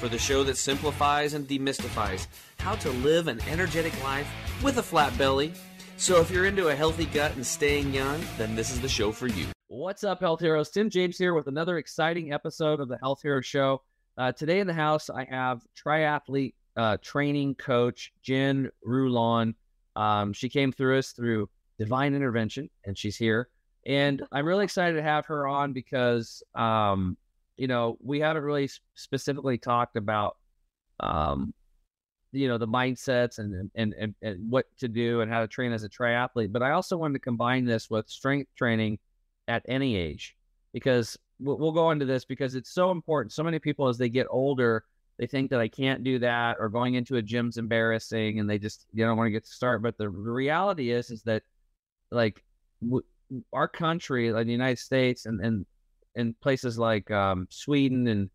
for the show that simplifies and demystifies how to live an energetic life with a flat belly. So if you're into a healthy gut and staying young, then this is the show for you. What's up, health heroes? Tim James here with another exciting episode of the Health Hero Show. Uh, today in the house, I have triathlete uh, training coach Jen Rulon. Um, she came through us through divine intervention, and she's here. And I'm really excited to have her on because, um, you know, we haven't really specifically talked about, um, you know, the mindsets and, and, and, and what to do and how to train as a triathlete. But I also wanted to combine this with strength training at any age because we'll, we'll go into this because it's so important. So many people, as they get older, they think that I can't do that or going into a gym's embarrassing and they just, you don't want to get to start. But the reality is, is that like, w- our country, like the United States, and and in places like um, Sweden and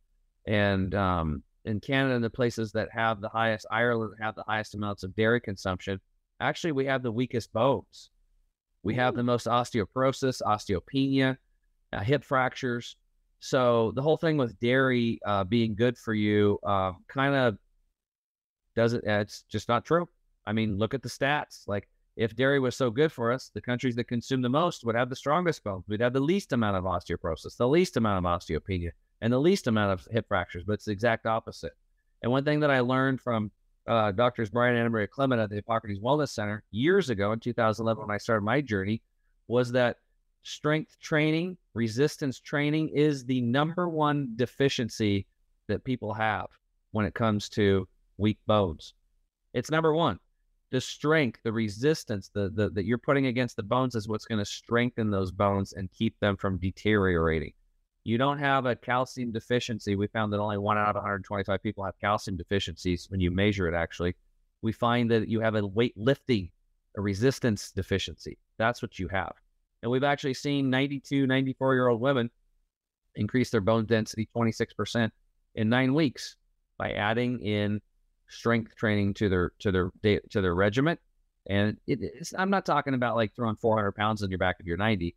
and um, in Canada, and the places that have the highest Ireland have the highest amounts of dairy consumption. Actually, we have the weakest bones. We have the most osteoporosis, osteopenia, uh, hip fractures. So the whole thing with dairy uh, being good for you uh, kind of doesn't. It's just not true. I mean, look at the stats. Like if dairy was so good for us, the countries that consume the most would have the strongest bones. We'd have the least amount of osteoporosis, the least amount of osteopenia, and the least amount of hip fractures. But it's the exact opposite. And one thing that I learned from uh, doctors Brian and Maria Clement at the Hippocrates Wellness Center years ago in 2011 when I started my journey was that strength training, resistance training is the number one deficiency that people have when it comes to weak bones. It's number one the strength, the resistance the, the, that you're putting against the bones is what's going to strengthen those bones and keep them from deteriorating. You don't have a calcium deficiency. We found that only one out of 125 people have calcium deficiencies when you measure it, actually. We find that you have a weight lifting, a resistance deficiency. That's what you have. And we've actually seen 92, 94 year old women increase their bone density 26% in nine weeks by adding in strength training to their to their to their regiment. And it, I'm not talking about like throwing 400 pounds on your back if you're 90,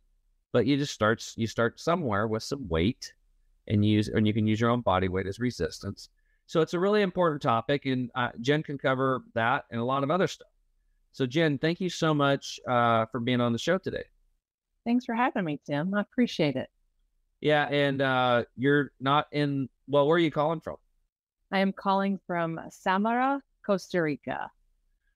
but you just start you start somewhere with some weight, and use and you can use your own body weight as resistance. So it's a really important topic, and uh, Jen can cover that and a lot of other stuff. So Jen, thank you so much uh, for being on the show today. Thanks for having me, Tim. I appreciate it. Yeah, and uh, you're not in. Well, where are you calling from? I am calling from Samara, Costa Rica.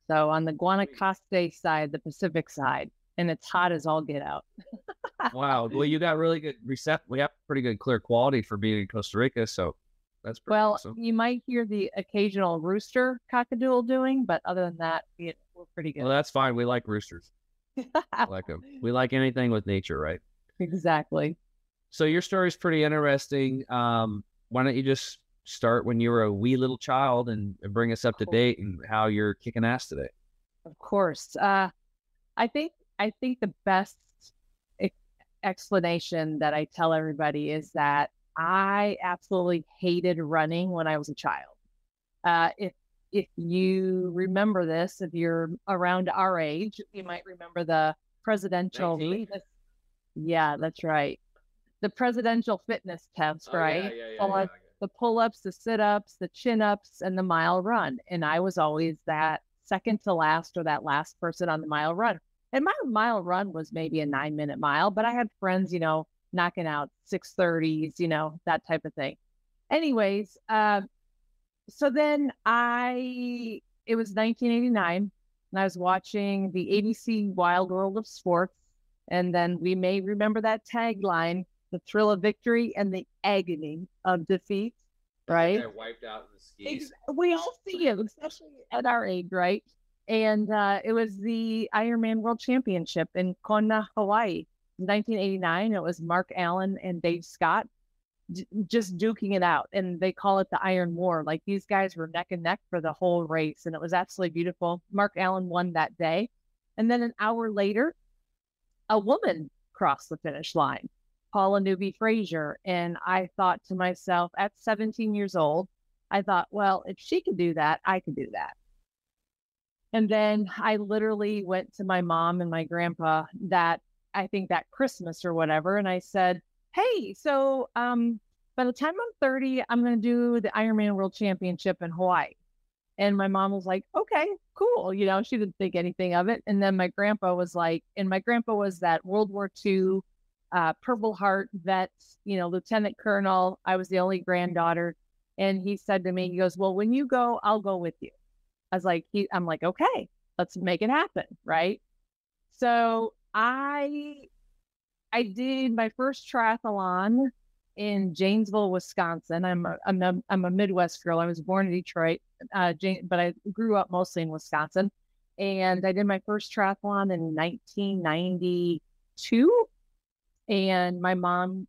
So on the Guanacaste side, the Pacific side, and it's hot as all get out. wow. Well, you got really good reset. We have pretty good clear quality for being in Costa Rica. So that's well, awesome. you might hear the occasional rooster cockadoodle doing, but other than that, we're pretty good. Well, that's fine. We like roosters. like them. We like anything with nature, right? Exactly. So your story is pretty interesting. Um, why don't you just start when you were a wee little child and bring us up to date and how you're kicking ass today. Of course. Uh, I think I think the best explanation that I tell everybody is that I absolutely hated running when I was a child. Uh, if if you remember this, if you're around our age, you might remember the presidential. Fitness, yeah, that's right. The presidential fitness test, oh, right? Yeah, yeah, yeah, the pull ups, the sit ups, the chin ups, and the mile run. And I was always that second to last or that last person on the mile run. And my mile run was maybe a nine minute mile, but I had friends, you know, knocking out 630s, you know, that type of thing. Anyways, uh, so then I, it was 1989, and I was watching the ABC Wide World of Sports. And then we may remember that tagline the thrill of victory and the agony of defeat, right? I wiped out in the skis. We all see it, especially at our age, right? And uh, it was the Ironman World Championship in Kona, Hawaii, 1989. It was Mark Allen and Dave Scott. d- just duking it out. And they call it the Iron War. Like these guys were neck and neck for the whole race. And it was absolutely beautiful. Mark Allen won that day. And then an hour later, a woman crossed the finish line, Paula Newby Fraser. And I thought to myself at 17 years old, I thought, well, if she can do that, I can do that. And then I literally went to my mom and my grandpa that I think that Christmas or whatever. And I said, Hey, so um, by the time I'm 30, I'm going to do the Ironman World Championship in Hawaii. And my mom was like, okay, cool. You know, she didn't think anything of it. And then my grandpa was like, and my grandpa was that World War II uh, Purple Heart vet, you know, lieutenant colonel. I was the only granddaughter. And he said to me, he goes, well, when you go, I'll go with you. I was like, he, I'm like, okay, let's make it happen. Right. So I, I did my first triathlon in Janesville, Wisconsin. I'm a, I'm a, I'm a Midwest girl. I was born in Detroit, uh, Jane, but I grew up mostly in Wisconsin. And I did my first triathlon in 1992. And my mom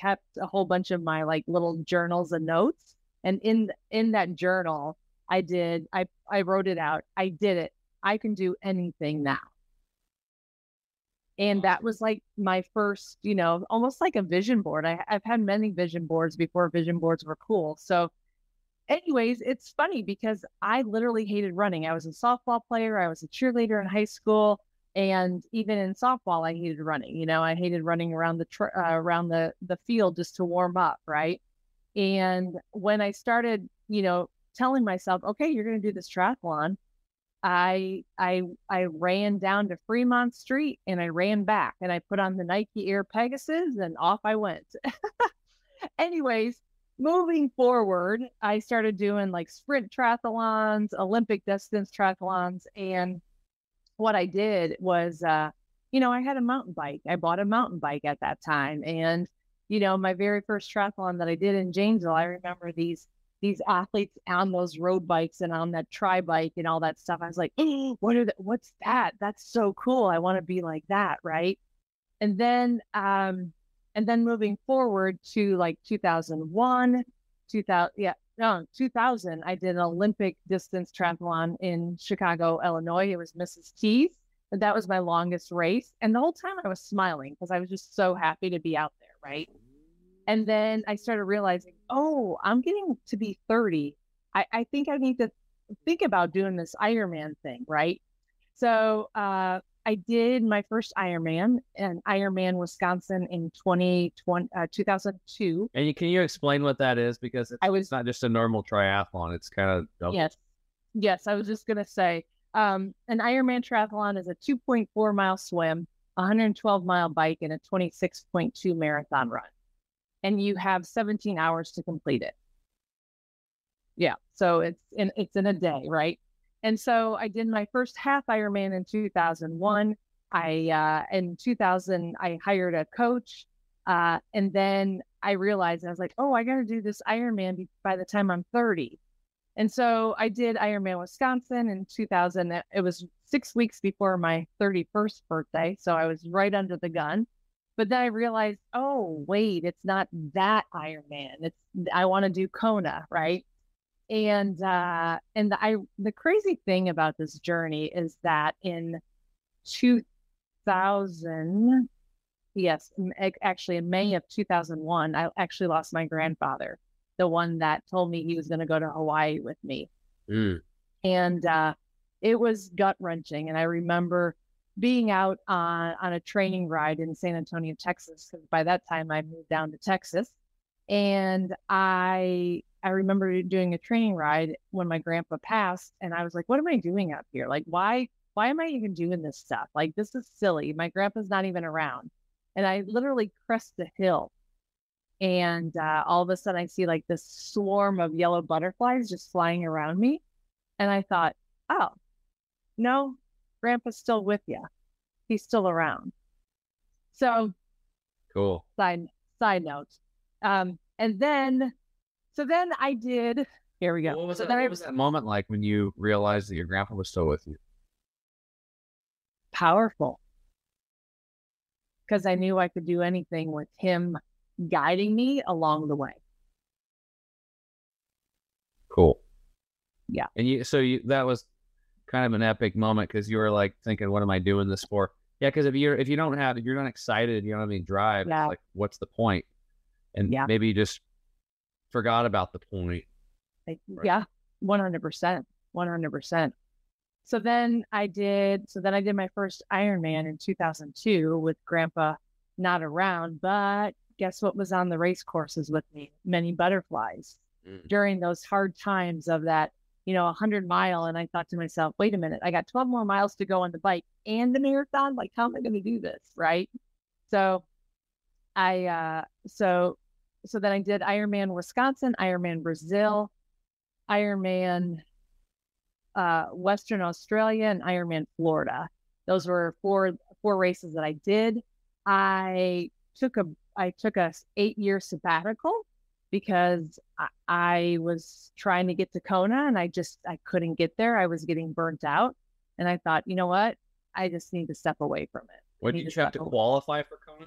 kept a whole bunch of my like little journals and notes. And in in that journal, I did I I wrote it out. I did it. I can do anything now and that was like my first you know almost like a vision board I, have had many vision boards before vision boards were cool so anyways it's funny because i literally hated running i was a softball player i was a cheerleader in high school and even in softball i hated running you know i hated running around the tr- uh, around the the field just to warm up right and when i started you know telling myself okay you're going to do this triathlon I I I ran down to Fremont Street and I ran back and I put on the Nike Air Pegasus and off I went. Anyways, moving forward, I started doing like sprint triathlons, Olympic distance triathlons, and what I did was, uh, you know, I had a mountain bike. I bought a mountain bike at that time, and you know, my very first triathlon that I did in Janesville, I remember these these athletes on those road bikes and on that tri bike and all that stuff. I was like, oh, what are the, what's that? That's so cool. I want to be like that, right? And then um and then moving forward to like 2001, 2000 yeah, no, 2000, I did an Olympic distance triathlon in Chicago, Illinois. It was Mrs. And that was my longest race. And the whole time I was smiling because I was just so happy to be out there, right? And then I started realizing, oh, I'm getting to be 30. I, I think I need to think about doing this Ironman thing, right? So uh, I did my first Ironman in Ironman Wisconsin in 2020, uh, 2002. And you, can you explain what that is? Because it's, I was, it's not just a normal triathlon. It's kind of yes, yes. I was just gonna say, um, an Ironman triathlon is a 2.4 mile swim, 112 mile bike, and a 26.2 marathon run and you have 17 hours to complete it. Yeah. So it's in it's in a day, right? And so I did my first half Ironman in 2001. I uh in 2000 I hired a coach uh and then I realized I was like, "Oh, I got to do this Ironman by the time I'm 30." And so I did Ironman Wisconsin in 2000. It was 6 weeks before my 31st birthday, so I was right under the gun. But then I realized, oh, wait, it's not that Ironman. It's I want to do Kona, right? And uh and the I the crazy thing about this journey is that in 2000 yes, actually in May of 2001, I actually lost my grandfather, the one that told me he was going to go to Hawaii with me. Mm. And uh it was gut wrenching and I remember being out on, on a training ride in San Antonio, Texas, because by that time I moved down to Texas. And I I remember doing a training ride when my grandpa passed, and I was like, what am I doing up here? Like, why why am I even doing this stuff? Like, this is silly. My grandpa's not even around. And I literally crest the hill. And uh, all of a sudden, I see like this swarm of yellow butterflies just flying around me. And I thought, oh, no, grandpa's still with you. He's still around. So cool. Side side note. Um, and then so then I did here we go. What was, so that, what was that moment like when you realized that your grandpa was still with you? Powerful. Because I knew I could do anything with him guiding me along the way. Cool. Yeah. And you, so you, that was kind of an epic moment because you were like thinking, what am I doing this for? Yeah. Cause if you're, if you don't have, if you're not excited, you don't have any drive, Yeah. like, what's the point? And Yeah. maybe just forgot about the point. Like, Right. yeah, one hundred percent, one hundred percent. So then I did. So then I did my first Ironman in two thousand two with Grandpa not around. But guess what was on the race courses with me? Many butterflies Mm. during those hard times of that, you know, a hundred mile. And I thought to myself, wait a minute, I got twelve more miles to go on the bike and the marathon. Like, how am I going to do this? Right. So I uh so so then I did Ironman Wisconsin, Ironman Brazil, Ironman uh, Western Australia, and Ironman Florida. Those were four four races that I did. I took a I took a eight year sabbatical because I, I was trying to get to Kona and I just I couldn't get there. I was getting burnt out, and I thought, you know what, I just need to step away from it. What did you have to away. qualify for Kona?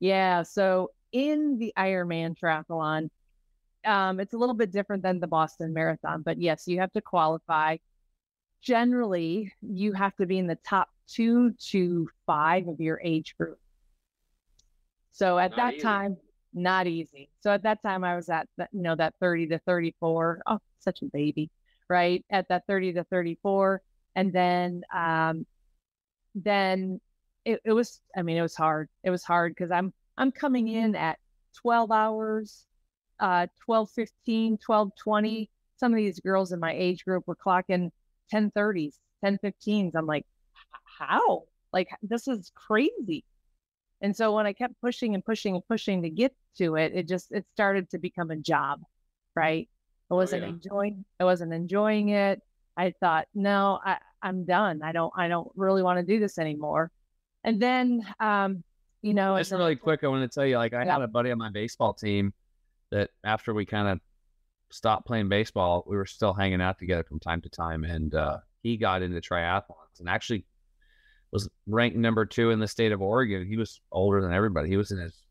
Yeah. So in the Ironman triathlon, um, it's a little bit different than the Boston Marathon, but yes, you have to qualify. Generally, you have to be in the top two to five of your age group. So at Not that easy. time, not easy. So at that time, I was at that, you know, that 30 to 34. Oh, such a baby, right? At that 30 to 34. And then, um, then it, it was, I mean, it was hard. It was hard because I'm, I'm coming in at 12 hours, uh, 12, 15, 12, 20. Some of these girls in my age group were clocking 10 30s, 10 15s. I'm like, how? Like, this is crazy. And so when I kept pushing and pushing and pushing to get to it, it just, it started to become a job, right? I wasn't yeah. enjoying, I wasn't enjoying it. I thought, no, I, I'm done. I don't, I don't really want to do this anymore. And then, um, you know, Just really quick, I want to tell you, like, I Yeah. had a buddy on my baseball team that after we kind of stopped playing baseball, we were still hanging out together from time to time, and uh, he got into triathlons and actually was ranked number two in the state of Oregon. He was older than everybody. He was in his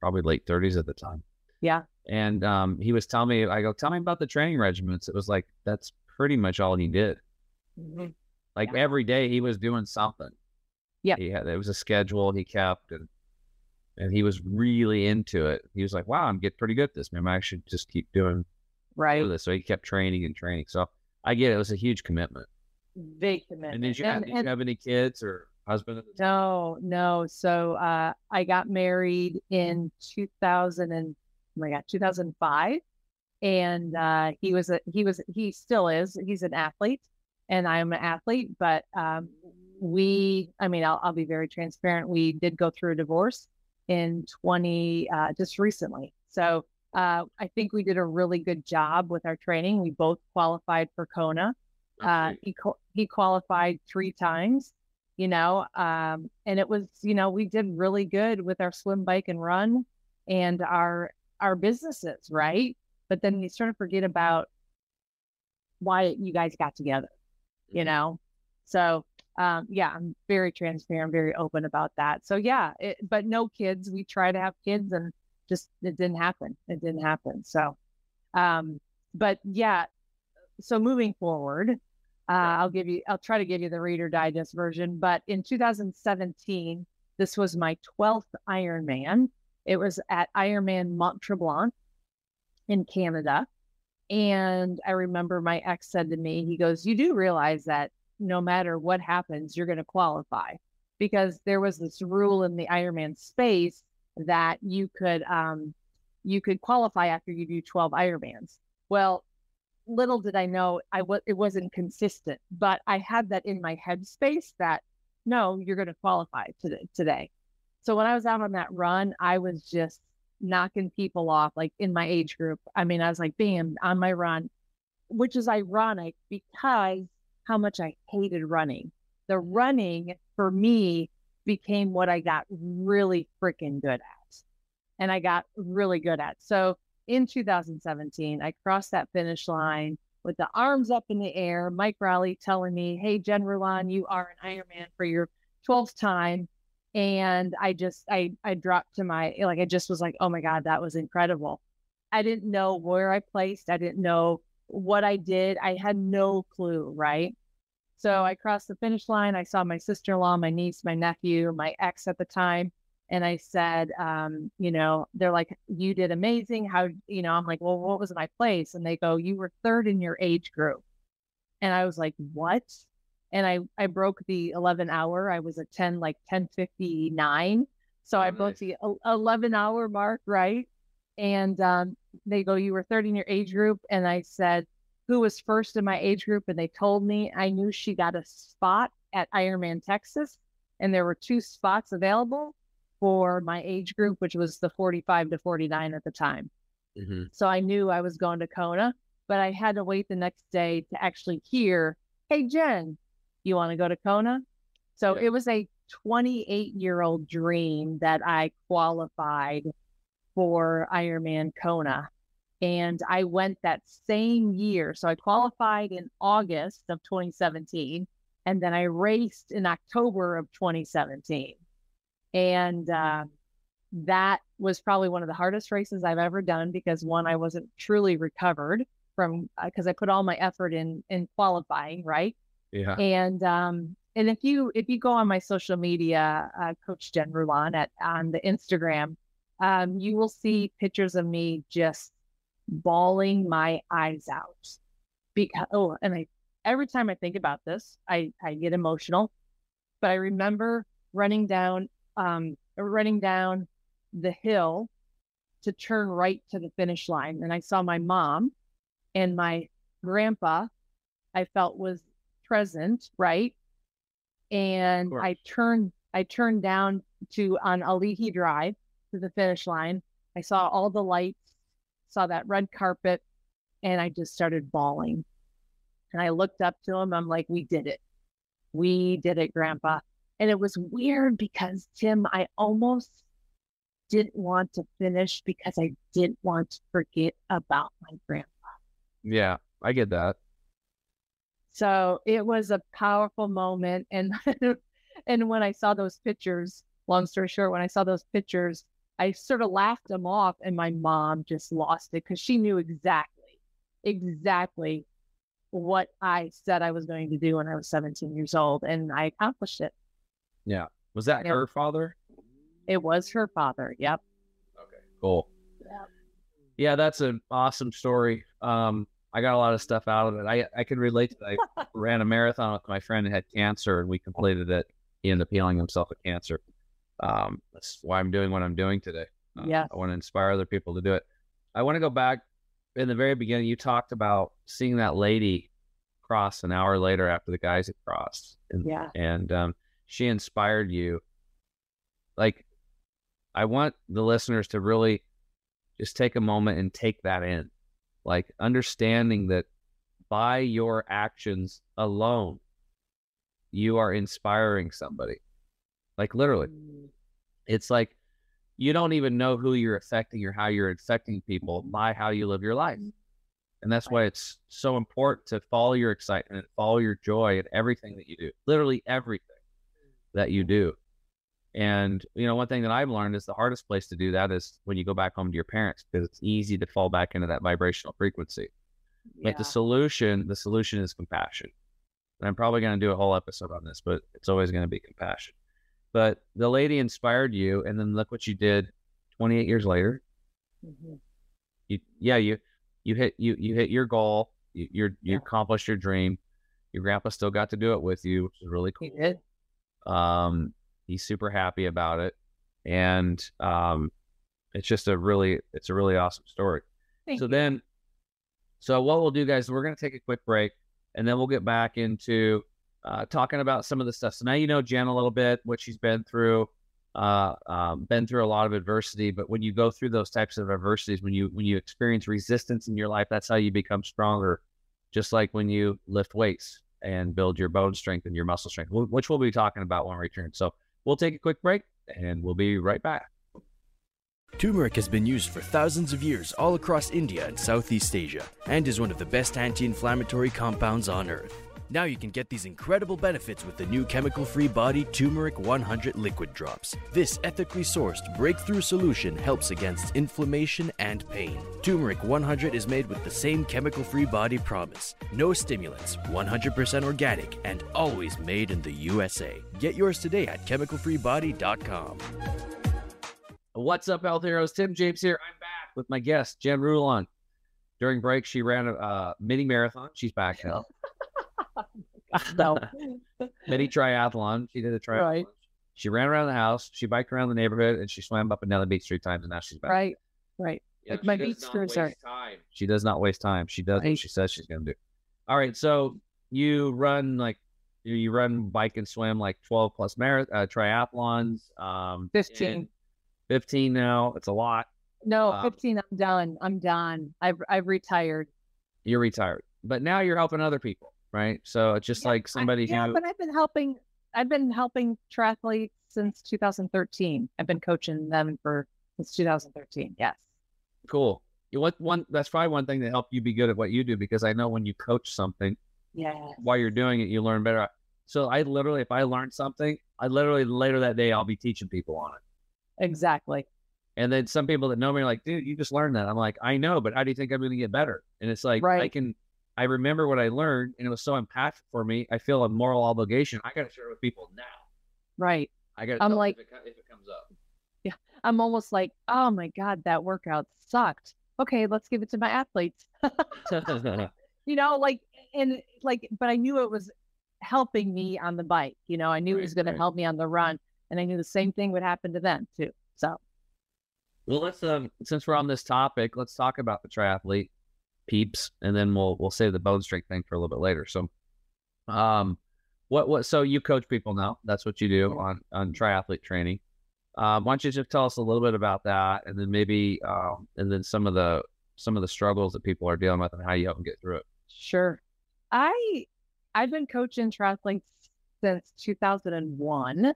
probably late thirties at the time. Yeah. And um, he was telling me, I go, tell me about the training regimens. It was like that's pretty much all he did. Mhm. Like Yeah. every day he was doing something. Yep. He had there was a schedule he kept and and he was really into it. He was like, Wow, I'm getting pretty good at this. Maybe I should just keep doing right. this. So he kept training and training. So I get it. It was a huge commitment. Big commitment. And did you have, And- you have any kids or husband at the time? No, no. So uh, I got married in 2000 and oh my god, 2005, and uh, he was a he was he still is. He's an athlete, and I'm an athlete. But um, we, I mean, I'll, I'll be very transparent. We did go through a divorce in 20 uh, just recently. So uh, I think we did a really good job with our training. We both qualified for Kona. Uh, he he qualified three times, you know, um, and it was you know we did really good with our swim, bike, and run, and our our businesses, right? But then you sort of forget about why you guys got together, you Mhm. know. So um, yeah, I'm very transparent, very open about that. So yeah, it, but no kids. We try to have kids, and just it didn't happen. It didn't happen. So, um, but yeah, so moving forward, uh, I'll give you, I'll try to give you the Reader Digest version. But in 2017, this was my 12th Ironman. It was at Ironman Mont Tremblant in Canada. And I remember my ex said to me, he goes, You do realize that no matter what happens, you're going to qualify because there was this rule in the Ironman space that you could, um, you could qualify after you do 12 Ironmans. Well, little did I know I was it wasn't consistent, but I had that in my headspace that no, you're going to qualify today. Today, so when I was out on that run, I was just knocking people off, like in my age group. I mean, I was like, bam, on my run, which is ironic because how much I hated running. The running for me became what I got really freaking good at, and I got really good at. So in 2017, I crossed that finish line with the arms up in the air. Mike Reilly telling me, Hey, Jen Rulon, you are an Ironman for your 12th time. And I just, I, I dropped to my, like, I just was like, oh my God, that was incredible. I didn't know where I placed. I didn't know what I did. I had no clue, right? So I crossed the finish line. I saw my sister in law, my niece, my nephew, my ex at the time. And I said, um, you know, they're like, you did amazing. How, you know, I'm like, well, what was my place? And they go, you were third in your age group. And I was like, what? And I, I broke the 11 hour. I was at 10, like 1059. So Oh, I broke the 11 hour mark, right? And um, they go, you were third in your age group. And I said, who was first in my age group? And they told me I knew she got a spot at Ironman Texas. And there were two spots available for my age group, which was the 45 to 49 at the time. Mm-hmm. So I knew I was going to Kona, but I had to wait the next day to actually hear, Hey, Jen, you want to go to Kona? So Yeah. it was a 28 year old dream that I qualified for Ironman Kona. And I went that same year. So I qualified in August of 2017. And then I raced in October of 2017. And uh, that was probably one of the hardest races I've ever done because one, I wasn't truly recovered from because I put all my effort in in qualifying, right? Yeah. And um, and if you if you go on my social media, uh, Coach Jen Rulon at on the Instagram, um, you will see pictures of me just bawling my eyes out. Because oh, and I every time I think about this, I I get emotional. But I remember running down um running down the hill to turn right to the finish line, and I saw my mom and my grandpa. I felt was present, right? And. I turned I turned down to on Ali'i Drive to the finish line. I saw all the lights, saw that red carpet, and I just started bawling. And I looked up to him. I'm like, "We did it. We did it, Grandpa." And it was weird because Tim, I almost didn't want to finish because I didn't want to forget about my grandpa. Yeah. I get that. So it was a powerful moment. And and when I saw those pictures, long story short, when I saw those pictures, I sort of laughed them off, and my mom just lost it because she knew exactly, exactly what I said I was going to do when I was 17 years old, and I accomplished it. Yeah. Was that Yeah. her father? It was her father. Yep. Okay. Cool. Yeah. Yeah, that's an awesome story. Um, I got a lot of stuff out of it. I I can relate to that. I ran a marathon with my friend who had cancer, and we completed it. He ended up healing himself of cancer. Um, that's why I'm doing what I'm doing today. Uh, Yes. I want to inspire other people to do it. I want to go back in the very beginning. You talked about seeing that lady cross an hour later after the guys had crossed, and Yeah. and um, she inspired you. Like, I want the listeners to really just take a moment and take that in, like understanding that by your actions alone, you are inspiring somebody. Like literally, mm. it's like you don't even know who you're affecting or how you're affecting people by how you live your life. Mm-hmm. And that's why it's so important to follow your excitement, follow your joy in everything that you do, literally everything that you do. And, you know, one thing that I've learned is the hardest place to do that is when you go back home to your parents because it's easy to fall back into that vibrational frequency. But the solution, the solution is compassion. And I'm probably going to do a whole episode on this, but it's always going to be compassion. But the lady inspired you, and then look what you did 28 years later. Mhm. You, yeah, you, you hit, you, you hit your goal. You, you're, you Yeah. accomplished your dream. Your grandpa still got to do it with you, which is really cool. He did. Um, he's super happy about it, and um, it's just a really, it's a really awesome story. Thank so you. then, so what we'll do, guys, we're gonna take a quick break, and then we'll get back into uh, talking about some of the stuff. So now you know Jen a little bit, what she's been through, uh, um, been through a lot of adversity. But when you go through those types of adversities, when you when you experience resistance in your life, that's how you become stronger. Just like when you lift weights and build your bone strength and your muscle strength, which we'll be talking about when we return. So we'll take a quick break, and we'll be right back. Turmeric has been used for thousands of years all across India and Southeast Asia and is one of the best anti inflammatory compounds on earth. Now you can get these incredible benefits with the new chemical free body Turmeric 100 liquid drops. This ethically sourced breakthrough solution helps against inflammation and pain. Turmeric 100 is made with the same chemical free body promise no stimulants, 100% organic, and always made in the USA. Get yours today at chemicalfreebody.com. What's up, health heroes? Tim James here. I'm back with my guest, Jen Rulon. During break, she ran a uh, mini marathon. She's back now. no. mini triathlon. She did a triathlon. Right. She ran around the house. She biked around the neighborhood, and she swam up and down the beach three times. And now she's back. Right. Right. Yeah, Like my she does beach not screws waste are- time. She does not waste time. She does what she says she's going to do. All right. So you run like you, you run bike and swim like 12 plus marath- uh, triathlons. Um, 15. 15 now. It's a lot. No, Um, 15. I'm done. I'm done. I've I've retired. You're retired, but now you're helping other people, right? So it's just Yeah, like I- somebody yeah, who. but I've been helping. I've been helping triathletes since 2013. I've been coaching them for since 2013. Yes. Cool. You what one? That's probably one thing that helped you be good at what you do because I know when you coach something Yeah. while you're doing it, you learn better. So I literally, if I learn something, I literally later that day I'll be teaching people on it. Exactly. And then some people that know me are like, dude, you just learned that. I'm like, I know, but how do you think I'm going to get better? And it's like, I can, I remember what I learned and it was so impactful for me. I feel a moral obligation. I got to share it with people now. Right. I got to I'm like- if it, if it comes up. Yeah. I'm almost like, oh my god, that workout sucked. Okay, let's give it to my athletes. you know, like and like, but I knew it was helping me on the bike. You know, I knew it was going right. to help me on the run, and I knew the same thing would happen to them too. So Well, let's um since we're on this topic, let's talk about the triathlete peeps, and then we'll we'll save the bone strength thing for a little bit later. So, um, what what? So you coach people now? That's what you do on on triathlete training. Um, why don't you just tell us a little bit about that, and then maybe um, and then some of the some of the struggles that people are dealing with, and how you help them get through it. Sure. I I've been coaching triathletes since 2001,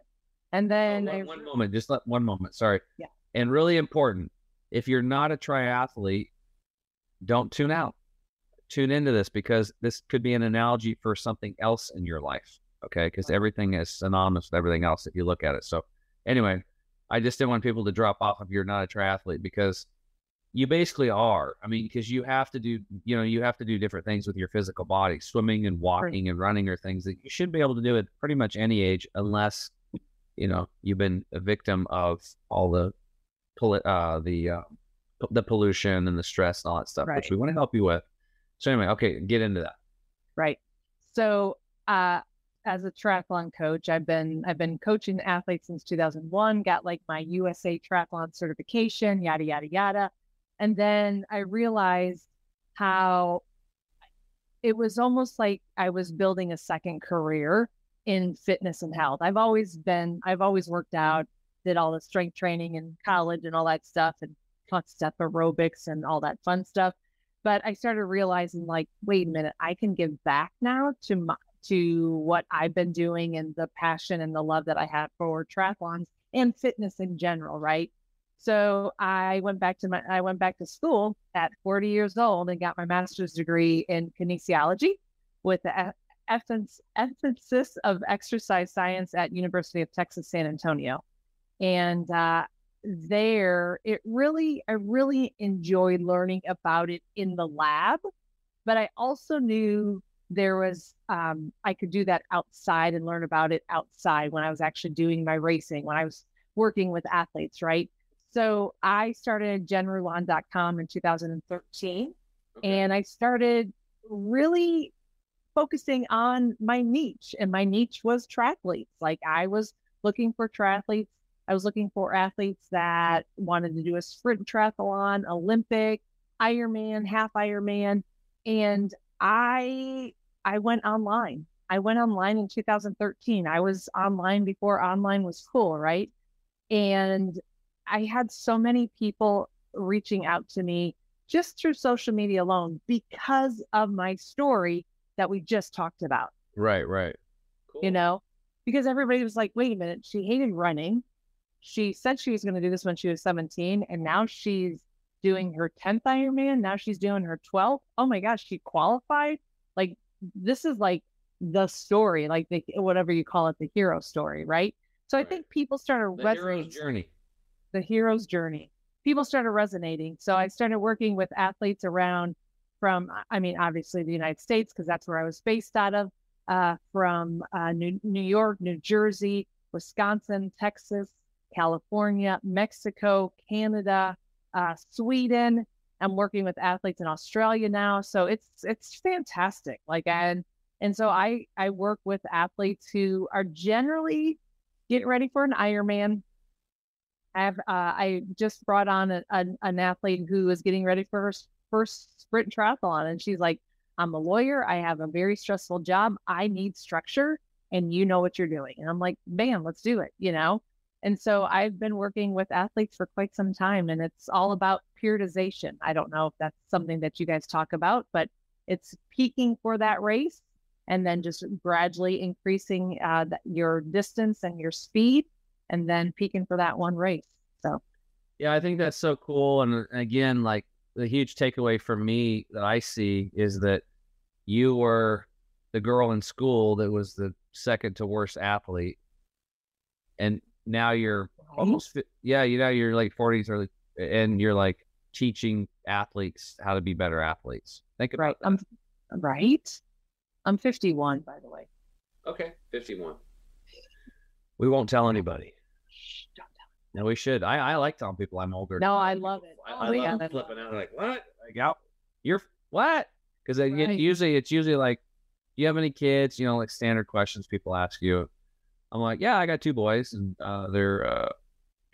and then Oh, I one, one moment, just let one moment. Sorry. Yeah. And really important, if you're not a triathlete, don't tune out. Tune into this because this could be an analogy for something else in your life. Okay. Because everything is synonymous with everything else if you look at it. So, anyway, I just didn't want people to drop off if you're not a triathlete because you basically are. I mean, because you have to do, you know, you have to do different things with your physical body. Swimming and walking and running are things that you should be able to do at pretty much any age, unless you know you've been a victim of all the uh the uh, the pollution and the stress and all that stuff, which we want to help you with. So anyway, okay, get into that. Right. So, uh, as a triathlon coach, I've been I've been coaching athletes since 2001. Got like my USA Triathlon certification, yada yada yada, and then I realized how it was almost like I was building a second career in fitness and health. I've always been I've always worked out, did all the strength training in college and all that stuff, and taught step aerobics and all that fun stuff but I started realizing like, wait a minute, I can give back now to my, to what I've been doing and the passion and the love that I have for triathlons and fitness in general, right? So I went back to my I went back to school at 40 years old and got my master's degree in kinesiology with the emphasis of exercise science at University of Texas San Antonio. And uh, there it really i really enjoyed learning about it in the lab but i also knew there was um, i could do that outside and learn about it outside when i was actually doing my racing when i was working with athletes right? So i started jenrulon.com in 2013 and i started really focusing on my niche and my niche was triathletes like i was looking for triathletes I was looking for athletes that mm-hmm. wanted to do a sprint triathlon, Olympic, Ironman, half Ironman, and I I went online. I went online in 2013. I was online before online was cool, right? And I had so many people reaching out to me just through social media alone because of my story that we just talked about Right, right. you know, because everybody was like, wait a minute, she hated running. She said she was going to do this when she was 17, and now she's doing her 10th Ironman. Now she's doing her 12th. Oh my gosh, she qualified. Like, this is like the story, like the whatever you call it, the hero story, right? So I think people started The hero's journey. the hero's journey. People started resonating. So I started working with athletes around from, I mean, obviously the United States, because that's where I was based out of, uh, from uh, New, New York, New Jersey, Wisconsin, Texas, California, Mexico, Canada, uh, Sweden. I'm working with athletes in Australia now. So it's it's fantastic. Like and and so I I work with athletes who are generally getting ready for an Ironman. I have uh, I just brought on a, a, an athlete who is getting ready for her first sprint triathlon, and she's like, "I'm a lawyer. I have a very stressful job. I need structure, and you know what you're doing." And I'm like, "Man, let's do it," you know. And so I've been working with athletes for quite some time, and it's all about periodization. I don't know if that's something that you guys talk about, but it's peaking for that race and then just gradually increasing uh, your distance and your speed and then peaking for that one race. So, Yeah, I think that's so cool. And again, like the huge takeaway for me that I see is that you were the girl in school that was the second to worst athlete. And now you're almost, yeah, you know, you're like 40s, early, and you're like teaching athletes how to be better athletes. Think about right. that. I'm right. I'm 51, by the way. Okay, 51. We won't tell anybody. Shh, don't tell. No, we should. I, I like telling people I'm older. No, I love it. I, Oh, I yeah, love that's- flipping out like what? Like out? You're what? Because Right. usually it's usually like, do you have any kids? You know, like standard questions people ask you. I'm like, yeah, I got two boys, and uh, they're uh,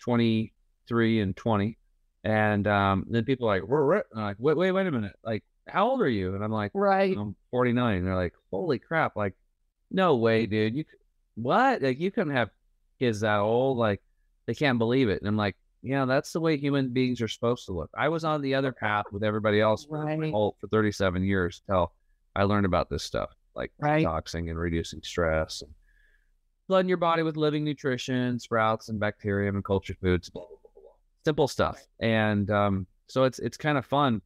23 and 20. And um, then people are like, we're, like, wait, wait, wait a minute. Like, how old are you? And I'm like, Right. I'm 49. And they're like, holy crap. Like, no way, dude. You, what? Like, you couldn't have kids that old. Like, they can't believe it. And I'm like, yeah, that's the way human beings are supposed to look. I was on the other path with everybody else for, Right. for 37 years till I learned about this stuff, like Right. detoxing and reducing stress and flooding your body with living nutrition, sprouts and bacterium and cultured foods, blah, blah, blah, simple stuff. And um, so it's it's kind of fun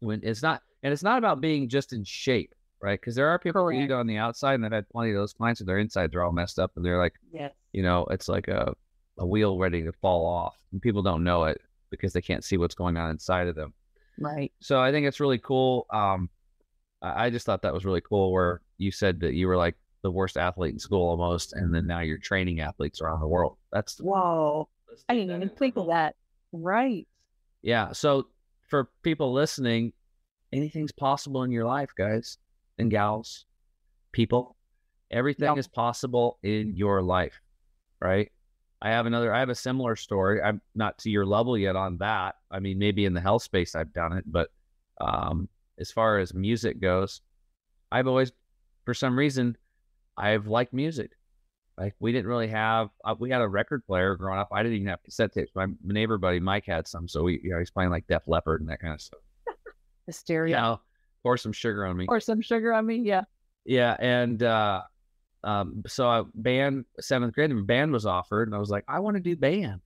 when it's not, and it's not about being just in shape, right? Because there are people who eat on the outside, and I've had plenty of those clients, and their insides are all messed up, and they're like, Yes. you know, it's like a a wheel ready to fall off, and people don't know it because they can't see what's going on inside of them. Right. So I think it's really cool. Um, I just thought that was really cool where you said that you were like the worst athlete in school almost, and then now you're training athletes around the world. That's Whoa. I didn't even think of that. Right. Yeah. So for people listening, anything's possible in your life, guys and gals, people. Everything Yep. is possible in your life, right? I have another, I have a similar story. I'm not to your level yet on that. I mean, maybe in the health space I've done it, but um, as far as music goes, I've always, for some reason, I've liked music. Like we didn't really have, uh, we had a record player growing up. I didn't even have cassette tapes. My neighbor buddy Mike had some, so we, you know, he's playing like Def Leppard and that kind of stuff. Hysteria. You know, pour some sugar on me. Or some sugar on me. Yeah. Yeah, and uh, um, so I band seventh grade, and band was offered, and I was like, I want to do band,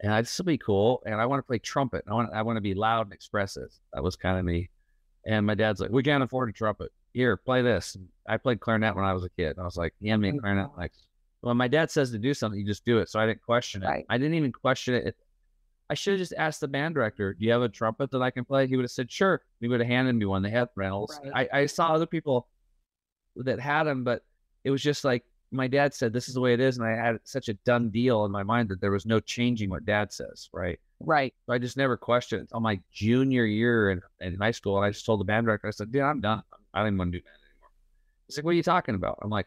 and I, this will be cool, and I want to play trumpet. I want I want to be loud and expressive. That was kind of me. And my dad's like, we can't afford a trumpet. Here, play this. I played clarinet when I was a kid. I was like, he handed me a clarinet. Mm-hmm. Like, when my dad says to do something, you just do it. So I didn't question it. Right. I didn't even question it. I should have just asked the band director, "Do you have a trumpet that I can play?" He would have said, "Sure." He would have handed me one. They had rentals. Right. I, I saw other people that had them, but it was just like my dad said, "This is the way it is," and I had such a done deal in my mind that there was no changing what dad says, right? Right. So I just never questioned it until my junior year in, in high school, and I just told the band director, I said, "Dude, I'm done. I don't even want to do band anymore." He's like, "What are you talking about?" I'm like,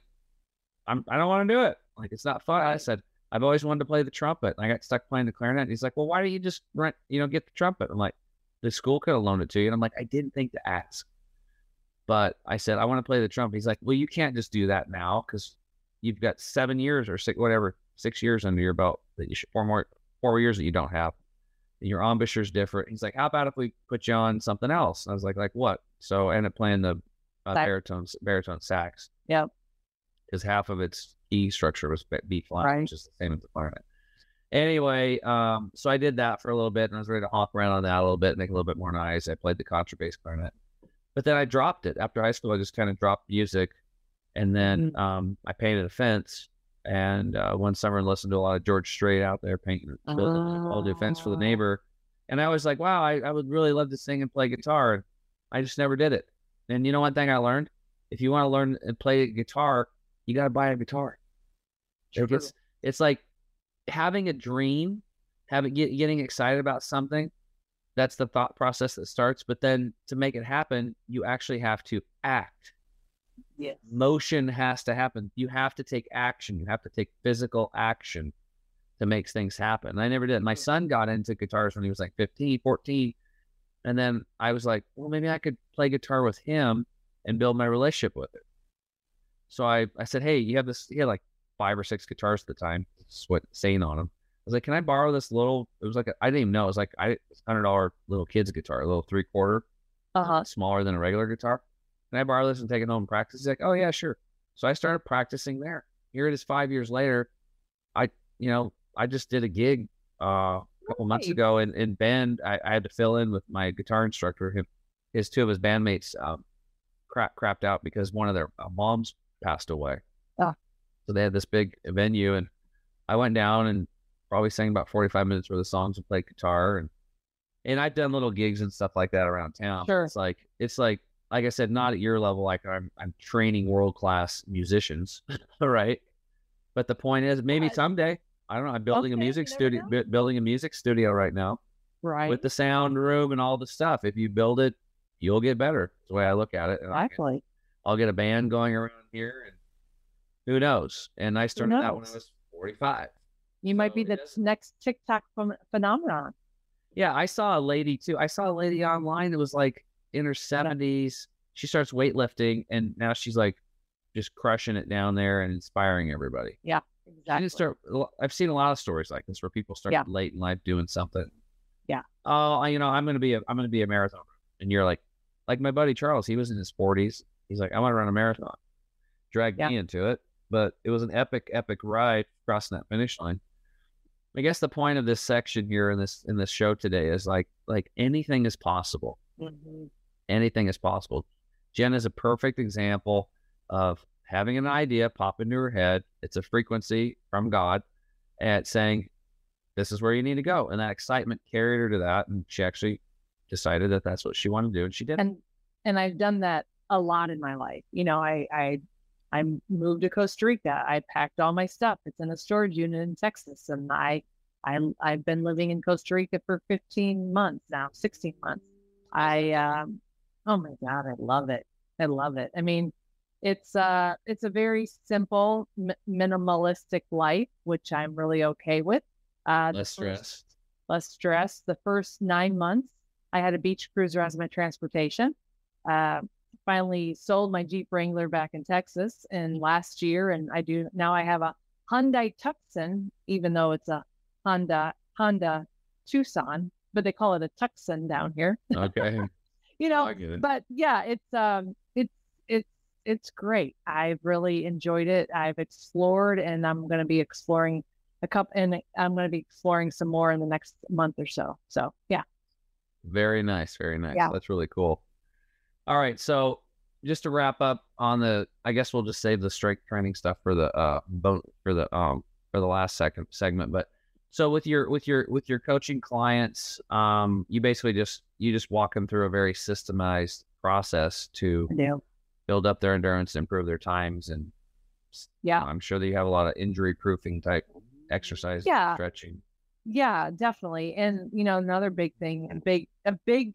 "I'm I don't want to do it. Like it's not fun." I said, "I've always wanted to play the trumpet." And I got stuck playing the clarinet. And he's like, "Well, why don't you just rent, you know, get the trumpet?" I'm like, "The school could have loaned it to you." And I'm like, "I didn't think to ask." But I said, I want to play the trumpet. He's like, well, you can't just do that now because you've got seven years or six, whatever, six years under your belt that you should, four more, four years that you don't have. And your embouchure's different. He's like, how about if we put you on something else? And I was like, like what? So I ended up playing the uh, baritone, baritone sax. Yep. Because half of its E structure was B- B flat, Right. which is the same as the clarinet. Anyway, um, so I did that for a little bit and I was ready to hop around on that a little bit, make a little bit more noise. I played the contrabass clarinet. But then I dropped it after high school. I just kind of dropped music. And then Mhm. um, I painted a fence. And uh, one summer, I listened to a lot of George Strait out there painting, all the fence for the Ah. neighbor. And I was like, wow, I, I would really love to sing and play guitar. And I just never did it. And you know one thing I learned? If you want to learn and play guitar, you got to buy a guitar. It- It's, it's like having a dream, having get, getting excited about something. That's the thought process that starts. But then to make it happen, you actually have to act. Motion has to happen. You have to take action. You have to take physical action to make things happen. I never did. My son got into guitars when he was like 15, 14. And then I was like, well, maybe I could play guitar with him and build my relationship with it. So I, I said, hey, you have this, he had like five or six guitars at the time, what saying on them. I was like, can I borrow this little, it was like, I didn't even know. It was like, I, $100 little kid's guitar, a little three quarter, Uh huh. smaller than a regular guitar. Can I borrow this and take it home and practice? He's like, oh yeah, sure. So I started practicing there. Here it is five years later. I, you know, I just did a gig uh, a couple months ago in, in band. I, I had to fill in with my guitar instructor. Him, his two of his bandmates um, crap, crapped out because one of their uh, moms passed away. Ah. So they had this big venue, and I went down and probably sang about 45 minutes worth of songs and played guitar. And and I've done little gigs and stuff like that around town. Sure. It's like it's like like I said, not at your level. Like I'm I'm training world class musicians, right? But the point is, maybe someday I don't know. I'm building a music studio, bu- building a music studio right now Right. with the sound room and all the stuff. If you build it, you'll get better. That's the way I look at it. Exactly. I'll get a band going around here, and who knows? And I started that when I was 45. You might be the next TikTok phenomenon. Yeah, I saw a lady too. I saw a lady online that was like in her 70s. She starts weightlifting, and now she's like just crushing it down there and inspiring everybody. Yeah, Exactly. didn't start. I've seen a lot of stories like this where people start Yeah. late in life doing something. Yeah. Oh, I- you know, I'm gonna be a I'm gonna be a marathon, and you're like, like my buddy Charles. He was in his 40s. He's like, I want to run a marathon. Dragged Yeah. me into it, but it was an epic, epic ride crossing that finish line. I guess the point of this section here in this in this show today is like like anything is possible. Mhm. Anything is possible. Jen is a perfect example of having an idea pop into her head. It's a frequency from God at saying, This is where you need to go. And that excitement carried her to that. And she actually decided that that's what she wanted to do. And she did. and and I've done that a lot in my life. You know, I I I moved to Costa Rica. I packed all my stuff. It's in a storage unit in Texas, and I I I've been living in Costa Rica for 15 months now, 16 months. I um oh my god, I love it. I love it. I mean, it's uh it's a very simple mi- minimalistic life, which I'm really okay with. Uh Less first- stress. less stress. The first nine months, I had a beach cruiser as my transportation. Uh, finally sold my Jeep Wrangler back in Texas and last year, and I do now. I have a Hyundai Tucson, even though it's a Honda Honda Tucson, but they call it a Tucson down here. Okay. You know, it. but yeah, it's um, it's it's it's great. I've really enjoyed it. I've explored, and I'm going to be exploring a couple, and I'm going to be exploring some more in the next month or so. So yeah, Very nice. Very nice. Yeah. That's really cool. All right. So just to wrap up on the, I guess we'll just save the strength training stuff for the uh bone for the um for the last second segment. But so with your with your with your coaching clients, um, you basically just you just walk them through a very systemized process to do. build up their endurance, improve their times, and Yeah, I'm sure that you have a lot of injury proofing type exercise, Yeah. stretching. yeah, definitely. And you know, another big thing, a big a big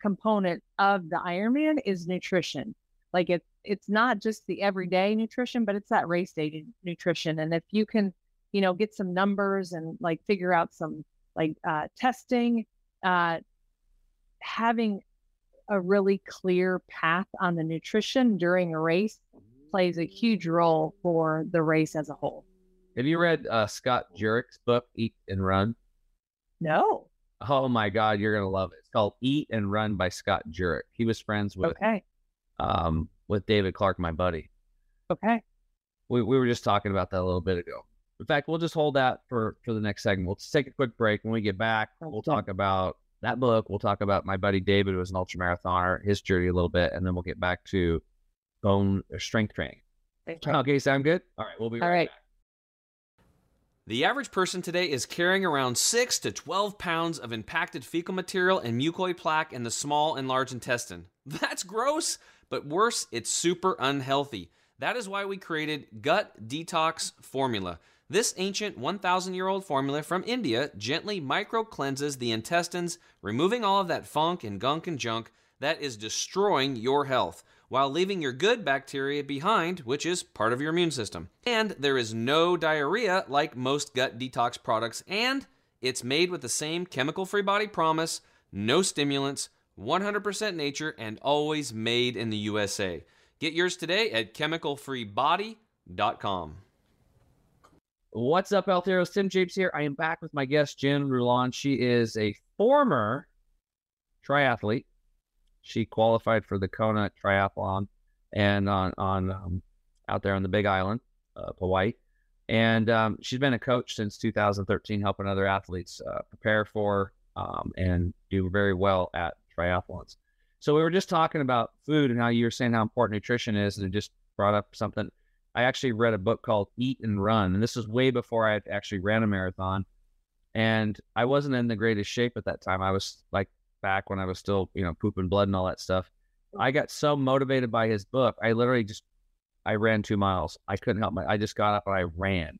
component of the Ironman is nutrition. Like it's it's not just the everyday nutrition, but it's that race day nutrition. And if you can, you know, get some numbers and like figure out some like uh, testing, uh, having a really clear path on the nutrition during a race plays a huge role for the race as a whole. Have you read uh, Scott Jurek's book, Eat and Run? No. Oh my God, you're gonna love it. It's called Eat and Run by Scott Jurek. He was friends with Okay. um with David Clark, my buddy. Okay. We we were just talking about that a little bit ago. In fact, we'll just hold that for for the next segment. We'll just take a quick break. When we get back, we'll talk about that book. We'll talk about my buddy David, who was an ultramarathoner, his journey a little bit, and then we'll get back to bone or strength training. Okay, sound good? All right, we'll be right, All right. back. The average person today is carrying around 6 to 12 pounds of impacted fecal material and mucoid plaque in the small and large intestine. That's gross, but worse, it's super unhealthy. That is why we created Gut Detox Formula. This ancient 1,000 year old formula from India gently micro cleanses the intestines, removing all of that funk and gunk and junk that is destroying your health while leaving your good bacteria behind, which is part of your immune system. And there is no diarrhea like most gut detox products, and it's made with the same chemical free body promise no stimulants, 100% nature, and always made in the USA. Get yours today at chemicalfreebody.com. What's up, Heroes? Tim James here. I am back with my guest, Jen Rulon. She is a former triathlete. She qualified for the Kona Triathlon and on on um, out there on the Big Island of Hawaii. And um, she's been a coach since 2013, helping other athletes uh, prepare for um, and do very well at triathlons. So we were just talking about food and how you were saying how important nutrition is, and it just brought up something. I actually read a book called Eat and Run, and this was way before I actually ran a marathon. And I wasn't in the greatest shape at that time. I was like back when I was still, you know, pooping blood and all that stuff. I got so motivated by his book, I literally just I ran two miles. I couldn't help my I just got up and I ran.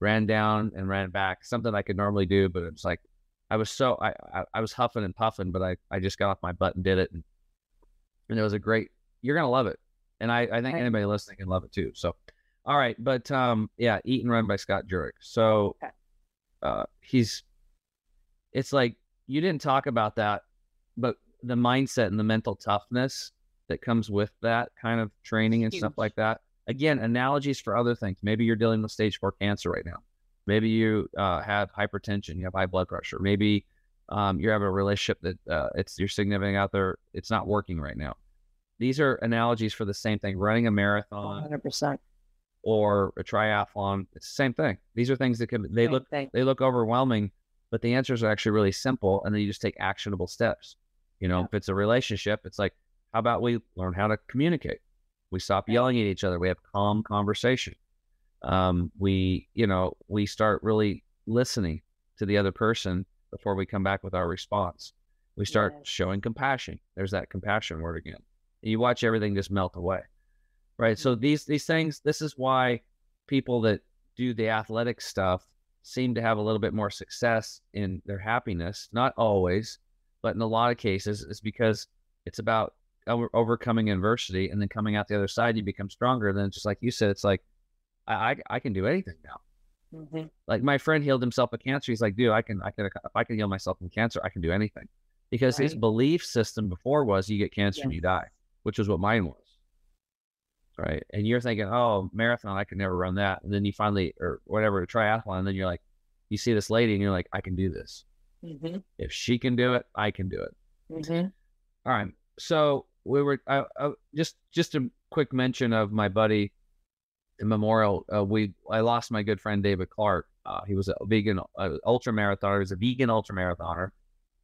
Ran down and ran back. Something I could normally do, but it was like I was so I, I, I was huffing and puffing, but I, I just got off my butt and did it and, and it was a great you're gonna love it. And I, I think Right. anybody listening can love it too. So all right, but um yeah, Eat and Run by Scott Jurek. So Okay. uh he's it's like you didn't talk about that, but the mindset and the mental toughness that comes with that kind of training and stuff like that. Again, analogies for other things. Maybe you're dealing with stage four cancer right now. Maybe you uh, have hypertension, you have high blood pressure. Maybe um, you have a relationship that uh, it's your significant other, it's not working right now. These are analogies for the same thing. Running a marathon 100%. or a triathlon, it's the same thing. These are things that can they Same look thing. they look overwhelming, but the answers are actually really simple, and then you just take actionable steps. You know, Yeah. if it's a relationship, it's like, how about we learn how to communicate? We stop yelling at each other. We have calm conversation. Um, we, you know, we start really listening to the other person before we come back with our response. We start Yes. showing compassion. There's that compassion word again. You watch everything just melt away, right? So these these things. This is why people that do the athletic stuff seem to have a little bit more success in their happiness. Not always, but in a lot of cases, it's because it's about over- overcoming adversity and then coming out the other side. You become stronger. And then, just like you said, it's like I I, I can do anything now. Mhm. Like my friend healed himself of cancer. He's like, dude, I can I can if I can heal myself from cancer, I can do anything. Because his belief system before was you get cancer and you die, which is what mine was. Right. And you're thinking, oh, marathon, I could never run that. And then you finally, or whatever, a triathlon, and then you're like, you see this lady and you're like, I can do this. Mhm. If she can do it, I can do it. Mhm. All right. So we were I, I, just just a quick mention of my buddy in memorial. Uh, we I lost my good friend David Clark. Uh, he was a vegan uh, ultra marathoner. He was a vegan ultra marathoner,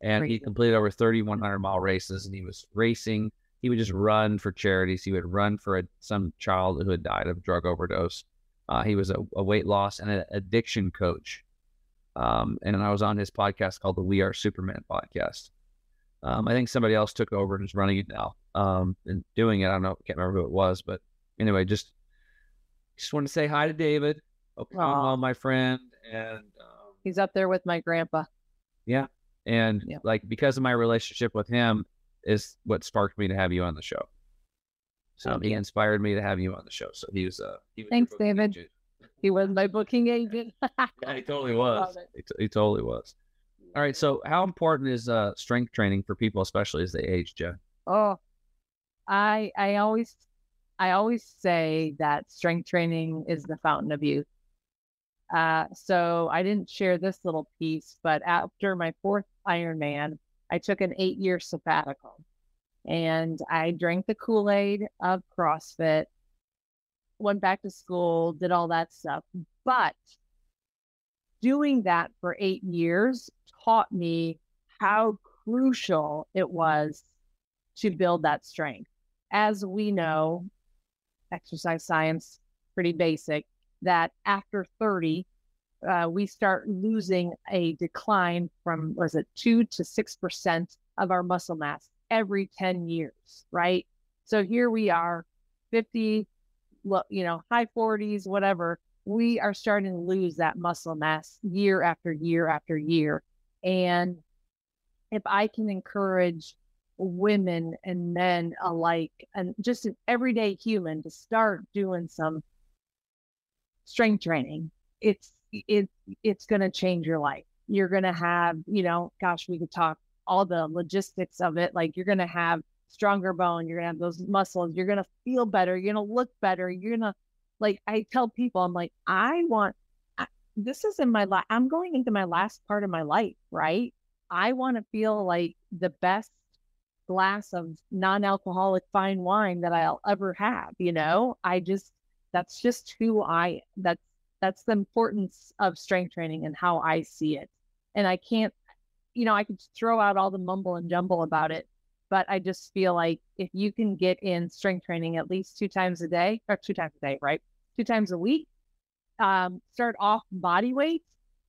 and he completed over 3,100 mile races. And he was racing. He would just run for charities. He would run for a, some child who had died of drug overdose. Uh, he was a, a weight loss and an addiction coach. Um, and I was on his podcast called the We Are Superman podcast. Um, I think somebody else took over and is running it now um, and doing it. I don't know, can't remember who it was, but anyway, just just want to say hi to David. Hope you're doing Aw. well, my friend. And um, He's up there with my grandpa. Yeah, and Yeah. like because of my relationship with him is what sparked me to have you on the show. So Thank he inspired me to have you on the show. So he was uh he was Thanks, David. agent. He was my booking agent. Yeah, he totally was. He, t- he totally was. All right. So how important is uh strength training for people, especially as they age, Jen? Oh, I I always I always say that strength training is the fountain of youth. Uh, so I didn't share this little piece, but after my fourth Ironman, I took an eight-year sabbatical, and I drank the Kool-Aid of CrossFit, went back to school, did all that stuff, but doing that for eight years taught me how crucial it was to build that strength. As we know, exercise science pretty basic, that after 30, uh, we start losing a decline from, was it two to 6% of our muscle mass every 10 years, right? So here we are, 50, you know, high 40s, whatever. We are starting to lose that muscle mass year after year after year. And if I can encourage women and men alike and just an everyday human to start doing some strength training, it's it it's going to change your life. You're going to have, you know, gosh, we could talk all the logistics of it. Like you're going to have stronger bone, you're going to have those muscles, you're going to feel better, you're going to look better, you're going to like I tell people I'm like I want I, this is in my life. I'm going into my last part of my life, right? I want to feel like the best glass of non-alcoholic fine wine that I'll ever have, you know? I just that's just who I that's that's the importance of strength training and how I see it. And I can't, you know, I could throw out all the mumble and jumble about it, but I just feel like if you can get in strength training at least two times a day or two times a day, right? Two times a week, um, start off body weight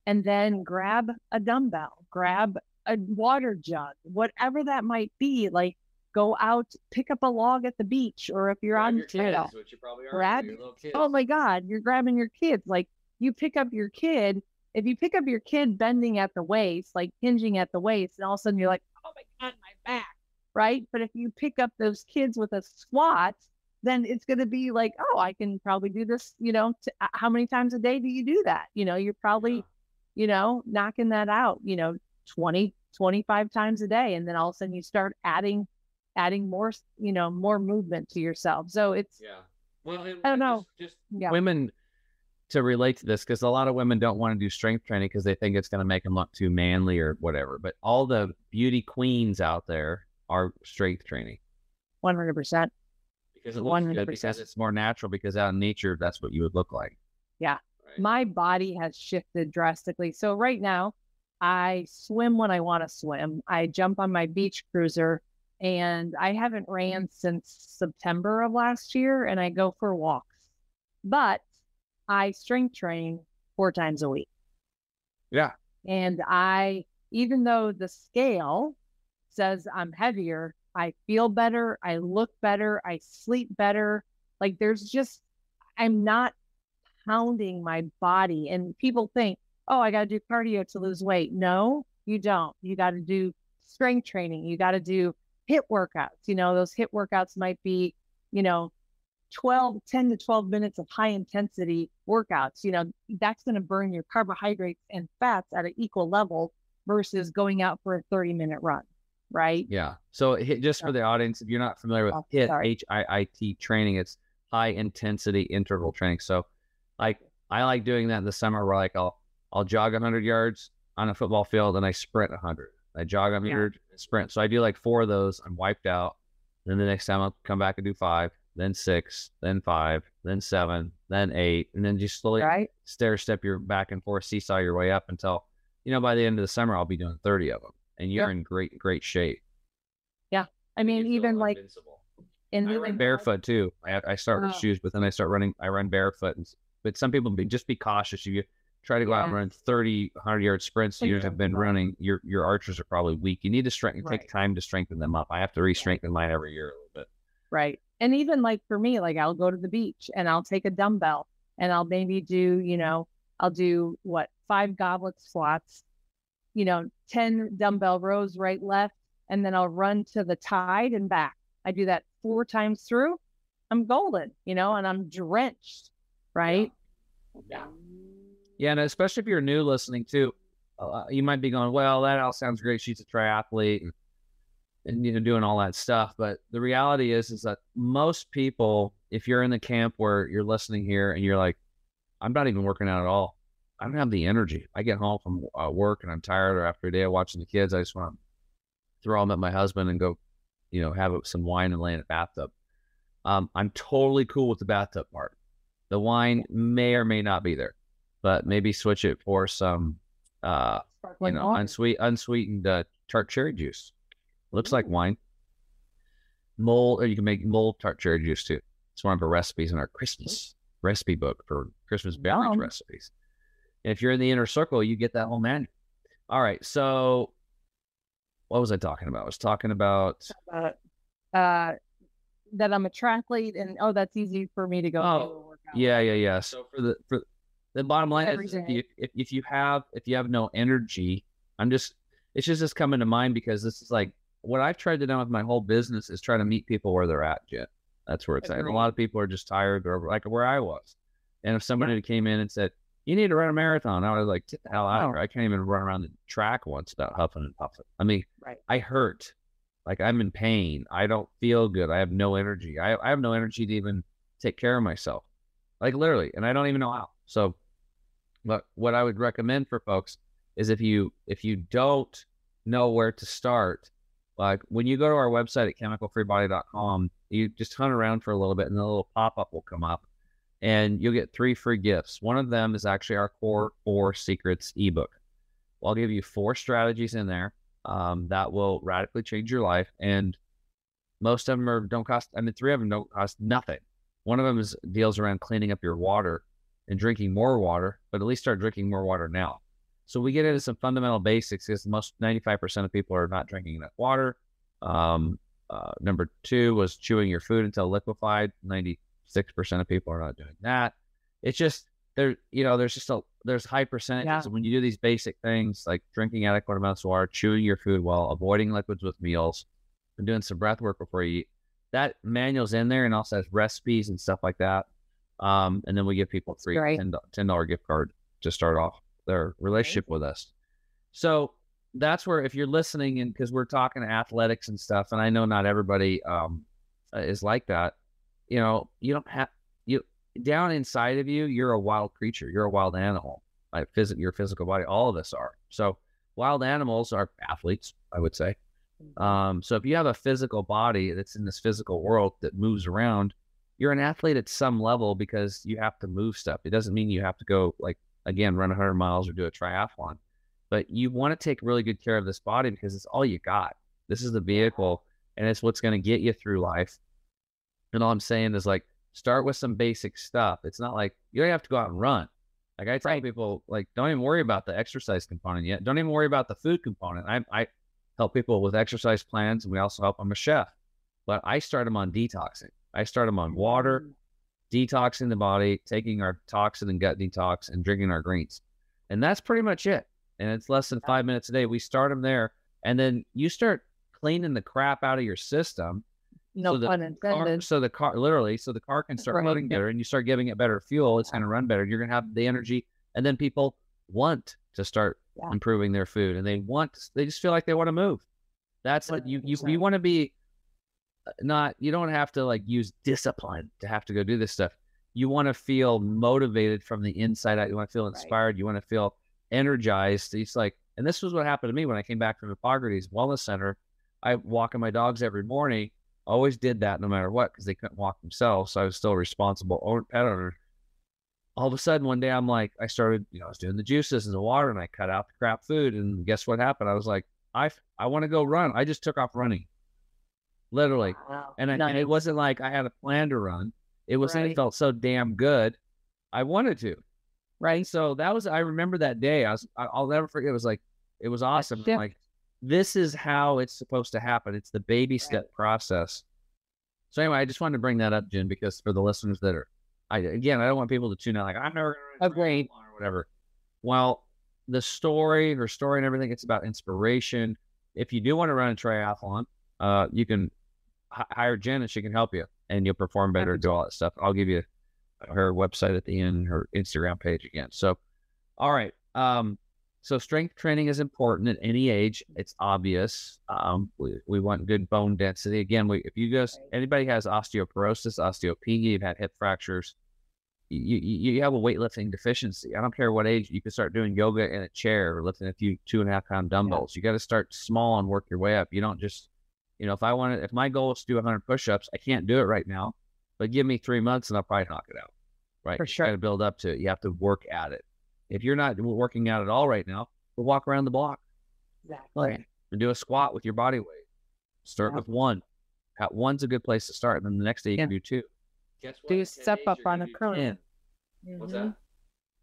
and then grab a dumbbell, grab a water jug, whatever that might be. Like go out, pick up a log at the beach, or if you're Grab on your trail, kids, you probably are grab. with your little kids. Oh my God, you're grabbing your kids. Like you pick up your kid. If you pick up your kid bending at the waist, like hinging at the waist, and all of a sudden you're like, oh my God, my back. Right. But if you pick up those kids with a squat, then it's going to be like, oh, I can probably do this. You know, t- uh, how many times a day do you do that? You know, you're probably, Yeah. you know, knocking that out, you know, 20, 25 times a day. And then all of a sudden you start adding, adding more, you know, more movement to yourself. So it's, Yeah. Well, and, I don't know. Just, just yeah. women to relate to this because a lot of women don't want to do strength training because they think it's going to make them look too manly or whatever. But all the beauty queens out there are strength training 100%. because it looks 100%. because it's more natural because out in nature that's what you would look like. Yeah. Right? my body has shifted drastically. So right now, I swim when I want to swim. I jump on my beach cruiser and I haven't ran mm-hmm. since September of last year and I go for walks. But I strength train four times a week. Yeah. And I even though the scale says I'm heavier, I feel better, I look better, I sleep better. Like there's just I'm not pounding my body. And people think, oh, I got to do cardio to lose weight. No, you don't. You got to do strength training. You got to do HIIT workouts. You know, those HIIT workouts might be, you know, 12, 10 to 12 minutes of high intensity workouts. You know, that's going to burn your carbohydrates and fats at an equal level versus going out for a 30 minute run. Right. Yeah. So just for the audience, if you're not familiar with Oh, HIIT. H I I T training, it's high intensity interval training. So like I like doing that in the summer where like I'll I'll jog 100 yards on a football field and I sprint 100. I jog 100, sprint. So I do like four of those. I'm wiped out. Then the next time I'll come back and do five, then six, then five, then seven, then eight, and then just slowly Right. stair step your back and forth, seesaw your way up until you know by the end of the summer I'll be doing 30 of them, and you're Yep. in great great shape. Yeah. I mean, even like invincible. in I run barefoot too. I I start with Oh. shoes, but then I start running. I run barefoot, and, but some people be just be cautious. If you try to go out and mm-hmm. run 30, 100 yard sprints, you have been running. Your your arches are probably weak. You need to strengthen. Right. Take time to strengthen them up. I have to re-strengthen mine every year a little bit. Right. And even like for me, like I'll go to the beach and I'll take a dumbbell and I'll maybe do, you mm-hmm. know, I'll do what, five goblet squats, you know, 10 dumbbell rows right, left, and then I'll run to the tide and back. I do that four times through. I'm golden, you know, and I'm drenched. Right. Yeah, and especially if you're new listening too, uh, you might be going, "Well, that all sounds great. She's a triathlete, and, and you know, doing all that stuff." But the reality is, is that most people, if you're in the camp where you're listening here and you're like, "I'm not even working out at all. I don't have the energy. I get home from uh, work and I'm tired, or after a day of watching the kids, I just want to throw them at my husband and go, you know, have some wine and lay in a bathtub." Um, I'm totally cool with the bathtub part. The wine may or may not be there but maybe switch it for some uh you know unsweet unsweetened uh, tart cherry juice looks like wine mulled or you can make mulled tart cherry juice too it's one of our recipes in our christmas recipe book for Christmas beverage Yum. recipes. And if you're in the inner circle, you get that whole manual. All right. So what was I talking about? I was talking about uh, uh, that I'm a triathlete and oh, that's easy for me to go. Oh, do a workout. Yeah, yeah, yeah. So for the for the bottom line Every is if you, if, if you have if you have no energy, I'm just it's just just coming to mind because this is like what I've tried to do with my whole business is try to meet people where they're at, Jen. That's where it's at. And a lot of people are just tired or like where I was. And if somebody came in and said, You need to run a marathon, I was like, Get the hell out of Oh. here. I can't even run around the track once without huffing and puffing. I mean, Right. I hurt. Like I'm in pain. I don't feel good. I have no energy. I, I have no energy to even take care of myself. Like literally. And I don't even know how. So but what I would recommend for folks is if you if you don't know where to start, like when you go to our website at chemicalfreebody.com, you just hunt around for a little bit and a little pop-up will come up and you'll get three free gifts. One of them is actually our core four secrets ebook. Well, I'll give you four strategies in there um, that will radically change your life. And most of them are don't cost. I mean, three of them don't cost nothing. One of them is deals around cleaning up your water and drinking more water, but at least start drinking more water now. So we get into some fundamental basics because most 95% of people are not drinking enough water. Um, uh, number two was chewing your food until liquefied. 96% of people are not doing that. It's just there, you know, there's just a, there's high percentages. Yeah. When you do these basic things like drinking adequate amounts of water, chewing your food well, avoiding liquids with meals, and doing some breath work before you eat, that manual's in there and also has recipes and stuff like that. Um, and then we give people a free great. $10, $10 gift card to start off their relationship with us. So that's where if you're listening and because we're talking athletics and stuff, and I know not everybody um, uh, is like that, you know, you don't have you down inside of you, you're a wild creature, you're a wild animal. Like physical, your physical body, all of us are. So wild animals are athletes, I would say. Um, so if you have a physical body that's in this physical world that moves around, you're an athlete at some level because you have to move stuff. It doesn't mean you have to go like again run 100 miles or do a triathlon, but you want to take really good care of this body because it's all you got. This is the vehicle, and it's what's going to get you through life. And all I'm saying is like start with some basic stuff. It's not like you don't have to go out and run. Like I tell Right. people, like don't even worry about the exercise component yet. Don't even worry about the food component. I I help people with exercise plans, and we also help I'm a chef. But I start them on detoxing. I start them on water, mm. detoxing the body, taking our toxin and gut detox, and drinking our greens. And that's pretty much it. And it's less than five minutes a day. We start them there, and then you start cleaning the crap out of your system. No So the pun Car, intended. so the car, literally, so the car can start Right. running better, and you start giving it better fuel. It's going to run better. You're going to have the energy, and then people want to start Yeah. improving their food, and they want. They just feel like they want to move. That's what you. You you want to be not. You don't have to like use discipline to have to go do this stuff. You want to feel motivated from the inside out. You want to feel Right. inspired. You want to feel energized. It's like, and this was what happened to me when I came back from Hippocrates Wellness Center. I walking my dogs every morning. Always did that no matter what because they couldn't walk themselves. So I was still a responsible owner, pet owner. All of a sudden, one day I'm like, I started, you know, I was doing the juices and the water, and I cut out the crap food. And guess what happened? I was like, I, I want to go run. I just took off running, literally. Wow. And, I, and it wasn't like I had a plan to run. It was it felt so damn good. I wanted to. right. So that was I remember that day. I was I- I'll never forget. It was like it was awesome. Like this is how it's supposed to happen. It's the baby step process. So anyway, I just wanted to bring that up, Jen, because for the listeners that are, I again, I don't want people to tune out like I'm never going or whatever. Well, the story, her story, and everything, it's about inspiration. If you do want to run a triathlon, uh, you can hire Jen and she can help you, and you'll perform better, do all that stuff. I'll give you her website at the end, her Instagram page again. So, all right. Um, so strength training is important at any age. It's obvious. Um, we, we want good bone density. Again, we, if you guys, anybody has osteoporosis, osteopenia, you've had hip fractures, you, you, you have a weightlifting deficiency. I don't care what age, you can start doing yoga in a chair or lifting a few two and a half pound dumbbells. You got to start small and work your way up. You don't just, you know, if I wanted, if my goal is to do 100 push ups, I can't do it right now, but give me three months and I'll probably knock it out. Right. For You sure. got to build up to it. You have to work at it. If you're not working out at all right now, we'll walk around the block Exactly. or do a squat with your body weight. Start Yeah. with one. Ha- One's a good place to start, and then the next day you can do two. Guess what? Do a step up on gonna a do curl. 10. Mm-hmm. What's that?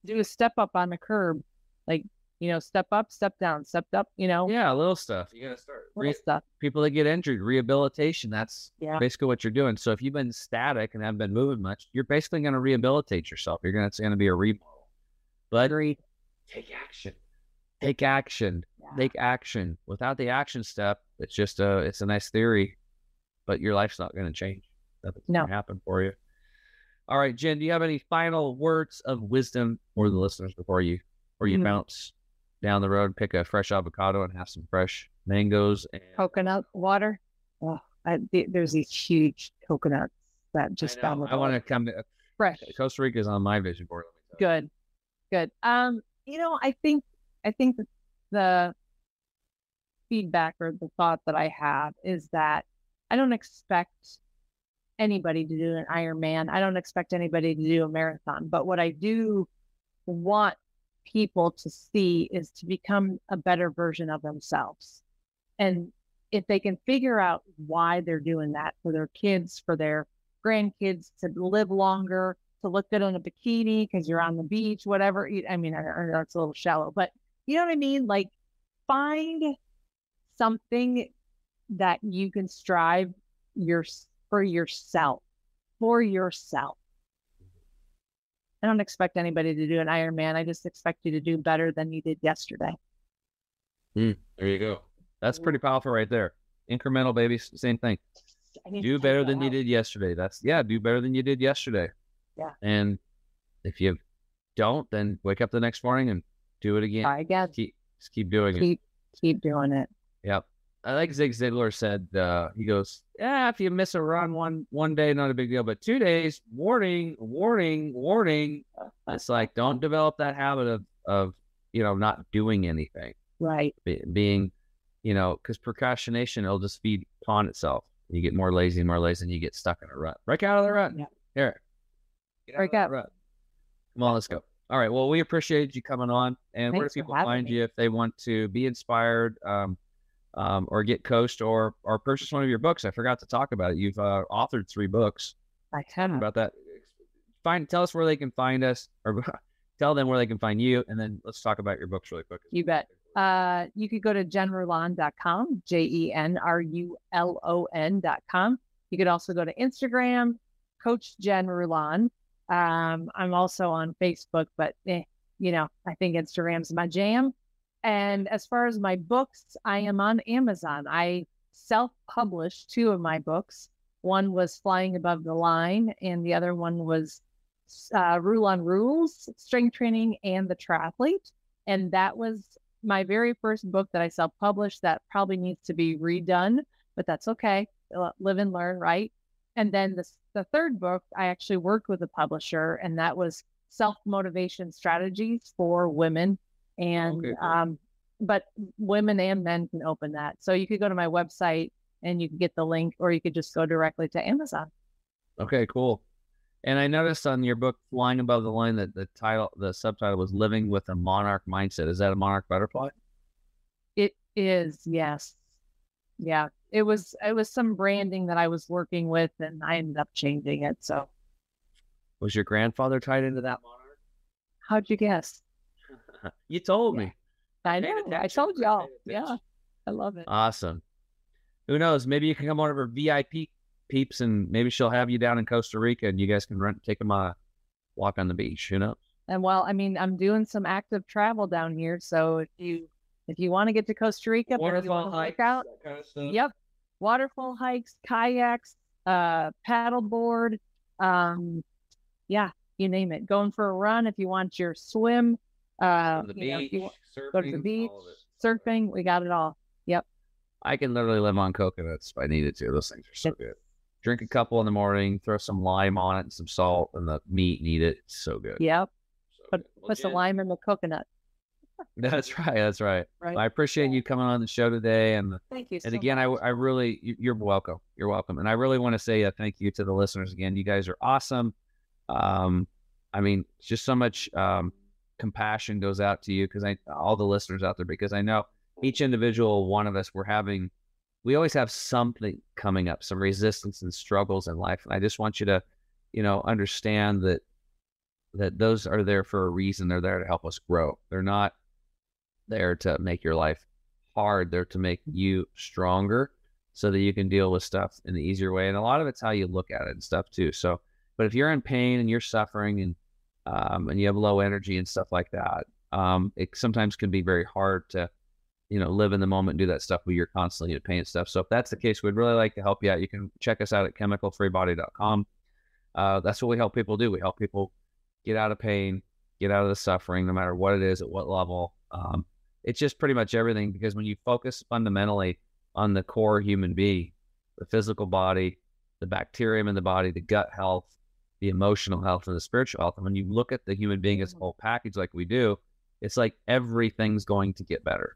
Do a step up on the curb, like you know, step up, step down, step up. You know, Yeah, little stuff. You gotta start. little Re- stuff. people that get injured, rehabilitation. That's Yeah. basically what you're doing. So if you've been static and haven't been moving much, you're basically going to rehabilitate yourself. You're going to it's going to be a remodel. But Agreed. take action. Take action. Yeah. Take action. Without the action step, it's just a it's a nice theory, but your life's not going to change. Nothing's No. going to happen for you. All right, Jen, do you have any final words of wisdom for the listeners before you or you Mhm. bounce down the road, pick a fresh avocado and have some fresh mangoes and Coconut water. Oh, I, th- there's these huge coconuts that just I, I want to come to fresh. Costa Rica is on my vision board. let me tell. Good, good. Um, you know, I think I think the feedback or the thought that I have is that I don't expect anybody to do an Ironman. I don't expect anybody to do a marathon. But what I do want people to see is to become a better version of themselves. And if they can figure out why they're doing that for their kids, for their grandkids to live longer, to look good in a bikini because you're on the beach, whatever. I mean, I, know it's a little shallow, but you know what I mean? Like, find something that you can strive your for yourself, for yourself. I don't expect anybody to do an Ironman. I just expect you to do better than you did yesterday. Hmm, there you go. That's pretty powerful right there. Incremental, baby. Same thing. I Do better than you did yesterday. That's yeah. Do better than you did yesterday. Yeah. And if you don't, then wake up the next morning and do it again. Try again. Keep just keep doing it. Keep keep doing it. Yep. I like Zig Ziglar said. Uh, he goes, "Yeah, if you miss a run one one day, not a big deal, but two days, warning, warning, warning." It's like don't develop that habit of of you know not doing anything, Right. be, being, you know, because procrastination it'll just feed upon itself. You get more lazy, and more lazy, and you get stuck in a rut. Break out of the rut. Yeah. Here, get Break out. rut. Come on, let's go. All right. Well, we appreciate you coming on. And where do Thanks people find me. you if they want to be inspired, um, um, or get coached, or or purchase one of your books? I forgot to talk about it. You've uh, authored three books. I them about that. Find. Tell us where they can find us, or tell them where they can find you, and then let's talk about your books really quick. You bet. Uh, you could go to jenrulon.com, J E N R U L O N.com. You could also go to Instagram, Coach Jen Rulon. Um, I'm also on Facebook, but eh, you know, I think Instagram's my jam. And as far as my books, I am on Amazon. I self published two of my books. One was Flying Above the Line, and the other one was uh, Rulon Rules, Strength Training, and the Triathlete. And that was my very first book that I self published that probably needs to be redone, but that's okay. Live and learn, right? And then the, the third book, I actually worked with a publisher, and that was self motivation strategies for women. And, Okay, cool. um, but women and men can open that. So you could go to my website and you can get the link, or you could just go directly to Amazon. Okay, cool. And I noticed on your book, Flying Above the Line, that the title, the subtitle was "Living with a Monarch Mindset." Is that a monarch butterfly? It is, yes. Yeah. It was it was some branding that I was working with and I ended up changing it. So Was your grandfather tied into that monarch? how'd you guess? you told Yeah. me. I know. I told y'all. Yeah. I love it. Awesome. Who knows? Maybe you can come one of her VIP peeps, and maybe she'll have you down in Costa Rica, and you guys can run, take them a walk on the beach. Who knows? And well, I mean, I'm doing some active travel down here. So if you if you want to get to Costa Rica, or if you want to work out, that kind of. Yep. Waterfall hikes, kayaks, uh, paddleboard. Um, yeah, you name it. Going for a run if you want your swim. Uh, Go to the you know, beach, you want- surfing, go to the beach, all of it. surfing, we got it all. Yep. I can literally live on coconuts if I needed to. Those things are so good. Drink a couple in the morning, throw some lime on it and some salt and the meat and eat it. It's so good. Yep. So Put good. Put Jen, lime in the coconut. That's right. That's right. Right. I appreciate you coming on the show today. And Thank you. and so again, I, much. I really, you- you're welcome. You're welcome. And I really want to say a thank you to the listeners again. You guys are awesome. Um, I mean, just so much um, compassion goes out to you because I, all the listeners out there, because I know each individual one of us, we're having, we always have something coming up, some resistance and struggles in life. And I just want you to, you know, understand that that those are there for a reason. They're there to help us grow. They're not there to make your life hard. They're to make you stronger so that you can deal with stuff in the easier way. And a lot of it's how you look at it and stuff too. So, but if you're in pain and you're suffering and um, and you have low energy and stuff like that, um, it sometimes can be very hard to, you know, live in the moment and do that stuff where you're constantly in pain and stuff. So if that's the case, we'd really like to help you out. You can check us out at chemicalfreebody.com. Uh, that's what we help people do. We help people get out of pain, get out of the suffering, no matter what it is, at what level. Um, it's just pretty much everything because when you focus fundamentally on the core human being, the physical body, the bacterium in the body, the gut health, the emotional health, and the spiritual health, and when you look at the human being as a whole package like we do, it's like everything's going to get better.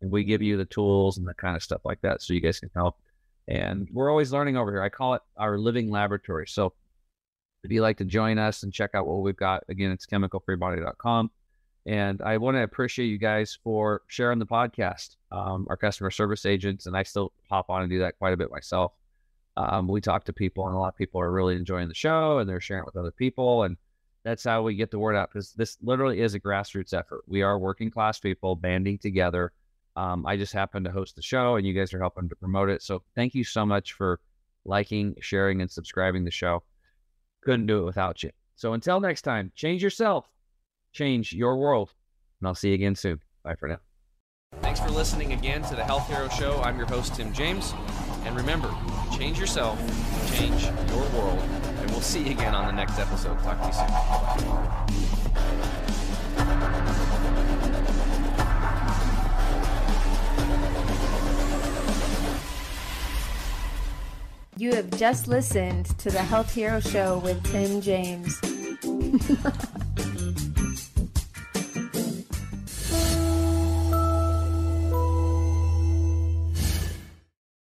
And we give you the tools and the kind of stuff like that so you guys can help. And we're always learning over here. I call it our living laboratory. So if you'd like to join us and check out what we've got, again, it's chemicalfreebody.com. And I want to appreciate you guys for sharing the podcast, um, our customer service agents, and I still hop on and do that quite a bit myself. Um, we talk to people, and a lot of people are really enjoying the show, and they're sharing it with other people, and that's how we get the word out. Because this literally is a grassroots effort. We are working class people banding together. Um, I just happen to host the show, and you guys are helping to promote it. So thank you so much for liking, sharing, and subscribing the show. Couldn't do it without you. So until next time, change yourself change your world. And I'll see you again soon. Bye for now. Thanks for listening again to the Health Hero Show. I'm your host, Tim James. And remember, change yourself, change your world, and we'll see you again on the next episode. Talk to you soon. You have just listened to the Health Hero Show with Tim James.